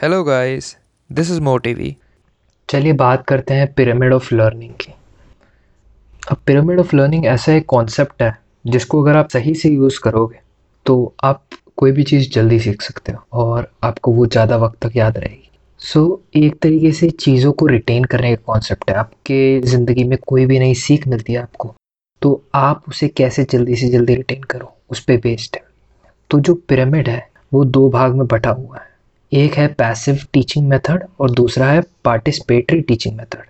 Hello guys this is मोटिवी चलिए बात करते हैं पिरामिड ऑफ़ लर्निंग की। अब पिरामिड ऑफ़ लर्निंग ऐसा एक कॉन्सेप्ट है जिसको अगर आप सही से यूज़ करोगे तो आप कोई भी चीज़ जल्दी सीख सकते हो और आपको वो ज़्यादा वक्त तक याद रहेगी। सो so, एक तरीके से चीज़ों को रिटेन करने का कॉन्सेप्ट है। आपके ज़िंदगी में कोई भी नई सीख मिलती है आपको तो आप उसे कैसे जल्दी से जल्दी रिटेन करो उस पर बेस्ड है। तो जो पिरामिड है वो दो भाग में बटा हुआ है। एक है पैसिव टीचिंग मेथड और दूसरा है पार्टिसिपेटरी टीचिंग मेथड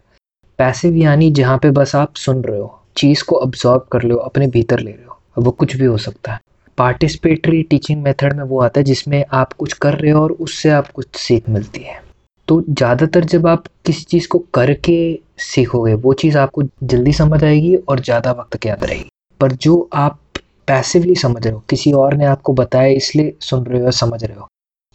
पैसिव यानी जहाँ पे बस आप सुन रहे हो, चीज़ को अब्जॉर्ब कर लो अपने भीतर ले रहे हो। वो कुछ भी हो सकता है। पार्टिसिपेटरी टीचिंग मेथड में वो आता है जिसमें आप कुछ कर रहे हो और उससे आप कुछ सीख मिलती है। तो ज़्यादातर जब आप किसी चीज़ को करके सीखोगे, वो चीज़ आपको जल्दी समझ आएगी और ज़्यादा वक्त तक याद रहेगी पर जो आप पैसिवली समझ रहे हो, किसी और ने आपको बताया इसलिए सुन रहे हो समझ रहे हो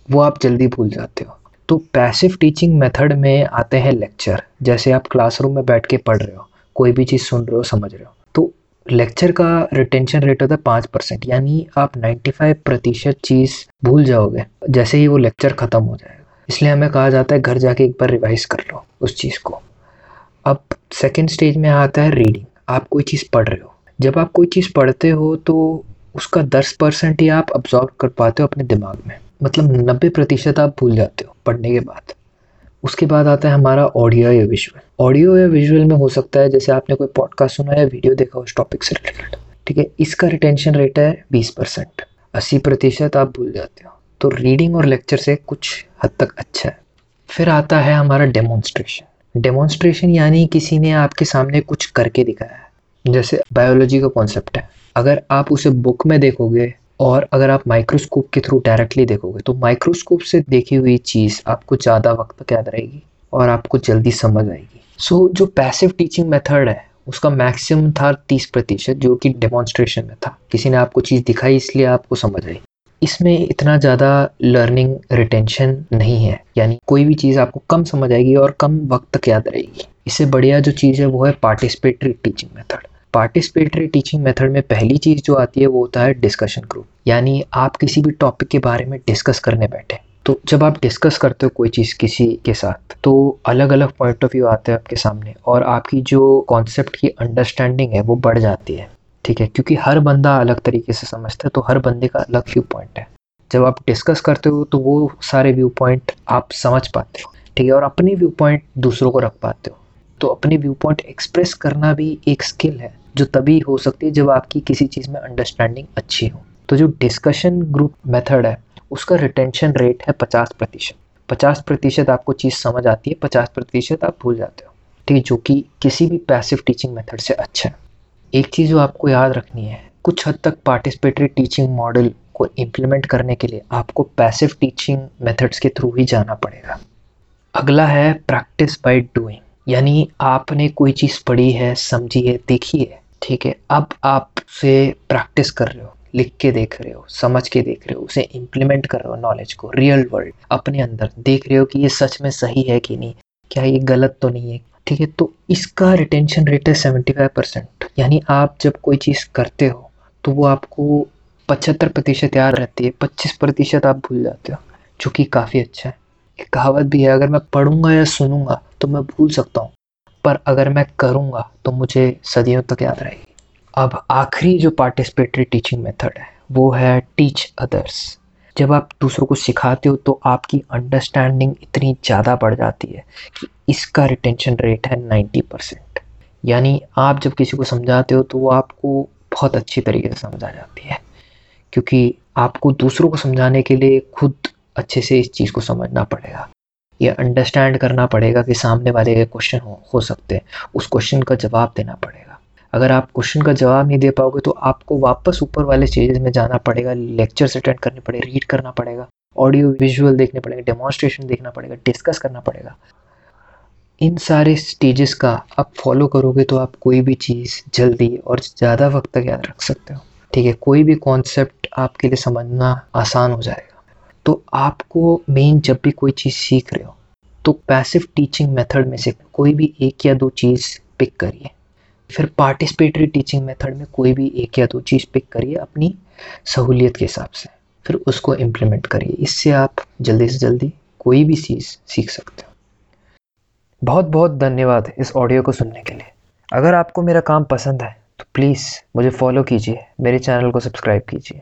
वो आप जल्दी भूल जाते हो। तो पैसिव टीचिंग मेथड में आते हैं लेक्चर जैसे आप क्लासरूम में बैठ के पढ़ रहे हो, कोई भी चीज़ सुन रहे हो, समझ रहे हो। तो लेक्चर का रिटेंशन रेट होता है पाँच परसेंट, यानी आप नाइन्टी फाइव प्रतिशत चीज़ भूल जाओगे, जैसे ही वो लेक्चर ख़त्म हो जाएगा। इसलिए हमें कहा जाता है घर जाके एक बार रिवाइज कर लो उस चीज़ को। अब सेकेंड स्टेज में आता है रीडिंग आप कोई चीज़ पढ़ रहे हो। जब आप कोई चीज़ पढ़ते हो तो उसका दस परसेंट ही आप अब्जॉर्व कर पाते हो अपने दिमाग में। मतलब नब्बे प्रतिशत आप भूल जाते हो पढ़ने के बाद। उसके बाद आता है हमारा ऑडियो या विजुअल। ऑडियो या विजुअल में हो सकता है, जैसे आपने कोई पॉडकास्ट सुना या वीडियो देखा उस टॉपिक से रिलेटेड ठीक है? इसका रिटेंशन रेट है बीस परसेंट। अस्सी प्रतिशत आप भूल जाते हो। तो रीडिंग और लेक्चर से कुछ हद तक अच्छा है। फिर आता है हमारा डेमोन्स्ट्रेशन डेमोन्स्ट्रेशन यानी किसी ने आपके सामने कुछ करके दिखाया है। जैसे बायोलॉजी का कॉन्सेप्ट है। अगर आप उसे बुक में देखोगे और अगर आप माइक्रोस्कोप के थ्रू डायरेक्टली देखोगे तो माइक्रोस्कोप से देखी हुई चीज़ आपको ज़्यादा वक्त तक याद रहेगी और आपको जल्दी समझ आएगी। सो so, जो पैसिव टीचिंग मेथड है उसका मैक्सिमम था तीस प्रतिशत जो कि डेमोन्स्ट्रेशन में था। किसी ने आपको चीज़ दिखाई इसलिए आपको समझ आई। इसमें इतना ज़्यादा लर्निंग रिटेंशन नहीं है। यानी कोई भी चीज़ आपको कम समझ आएगी और कम वक्त तक याद रहेगी। इससे बढ़िया जो चीज़ है वो है participatory teaching method participatory teaching method में पहली चीज़ जो आती है वो होता है डिस्कशन ग्रुप यानी आप किसी भी टॉपिक के बारे में डिस्कस करने बैठे। तो जब आप डिस्कस करते हो कोई चीज़ किसी के साथ तो अलग अलग पॉइंट ऑफ़ व्यू आते हैं आपके सामने और आपकी जो कॉन्सेप्ट की अंडरस्टैंडिंग है वो बढ़ जाती है। ठीक है? क्योंकि हर बंदा अलग तरीके से समझता है तो हर बंदे का अलग व्यू पॉइंट है। जब आप डिस्कस करते हो तो वो सारे व्यू पॉइंट आप समझ पाते हो। ठीक है? और अपने व्यू पॉइंट दूसरों को रख पाते हो। तो अपने व्यू पॉइंट एक्सप्रेस करना भी एक स्किल है। जो तभी हो सकती है जब आपकी किसी चीज़ में अंडरस्टैंडिंग अच्छी हो। तो जो डिस्कशन ग्रुप मेथड है, उसका रिटेंशन रेट है पचास प्रतिशत। पचास प्रतिशत आपको चीज़ समझ आती है, पचास प्रतिशत आप भूल जाते हो। ठीक है, जो कि किसी भी पैसिव टीचिंग मेथड से अच्छा है। एक चीज़ जो आपको याद रखनी है, कुछ हद तक पार्टिसिपेटरी टीचिंग मॉडल को इम्प्लीमेंट करने के लिए आपको पैसिव टीचिंग मेथड्स के थ्रू ही जाना पड़ेगा। अगला है प्रैक्टिस बाय डूइंग यानी आपने कोई चीज़ पढ़ी है, समझी है, देखी है ठीक है, अब आप उसे प्रैक्टिस कर रहे हो, लिख के देख रहे हो, समझ के देख रहे हो, उसे इम्प्लीमेंट कर रहे हो नॉलेज को रियल वर्ल्ड अपने अंदर, देख रहे हो कि ये सच में सही है कि नहीं, क्या ये गलत तो नहीं है, ठीक है तो इसका रिटेंशन रेट है सेवेंटी फाइव परसेंट यानी आप जब कोई चीज़ करते हो तो वो आपको पचहत्तर प्रतिशत याद रहती है, पच्चीस प्रतिशत आप भूल जाते हो, जो कि काफ़ी अच्छा है। एक कहावत भी है, अगर मैं पढ़ूँगा या सुनूँगा तो मैं भूल सकता हूँ। पर अगर मैं करूँगा तो मुझे सदियों तक याद रहेगी। अब आखिरी जो पार्टिसिपेटरी टीचिंग मेथड है, वो है टीच अदर्स जब आप दूसरों को सिखाते हो तो आपकी अंडरस्टैंडिंग इतनी ज़्यादा बढ़ जाती है कि इसका रिटेंशन रेट है नाइन्टी परसेंट यानी आप जब किसी को समझाते हो तो वो आपको बहुत अच्छी तरीके से समझा जाती है। क्योंकि आपको दूसरों को समझाने के लिए खुद अच्छे से इस चीज़ को समझना पड़ेगा। ये अंडरस्टैंड करना पड़ेगा कि सामने वाले के क्वेश्चन हो हो सकते हैं। उस क्वेश्चन का जवाब देना पड़ेगा। अगर आप क्वेश्चन का जवाब नहीं दे पाओगे तो आपको वापस ऊपर वाले स्टेजेस में जाना पड़ेगा लेक्चर्स अटेंड करने पड़े रीड करना पड़ेगा ऑडियो विजुअल देखने पड़ेगा डेमोन्स्ट्रेशन देखना पड़ेगा डिस्कस करना पड़ेगा। इन सारे स्टेजेस का आप फॉलो करोगे तो आप कोई भी चीज़ जल्दी और ज़्यादा वक्त तक याद रख सकते हो। ठीक है, कोई भी कॉन्सेप्ट आपके लिए समझना आसान हो जाएगा। तो आपको मेन जब भी कोई चीज़ सीख रहे हो तो पैसिव टीचिंग मेथड में से कोई भी एक या दो चीज़ पिक करिए। फिर पार्टिसिपेटरी टीचिंग मेथड में कोई भी एक या दो चीज़ पिक करिए अपनी सहूलियत के हिसाब से। फिर उसको इम्प्लीमेंट करिए। इससे आप जल्दी से जल्दी कोई भी चीज़ सीख सकते हो। बहुत बहुत धन्यवाद इस ऑडियो को सुनने के लिए। अगर आपको मेरा काम पसंद है तो प्लीज़ मुझे फॉलो कीजिए। मेरे चैनल को सब्सक्राइब कीजिए।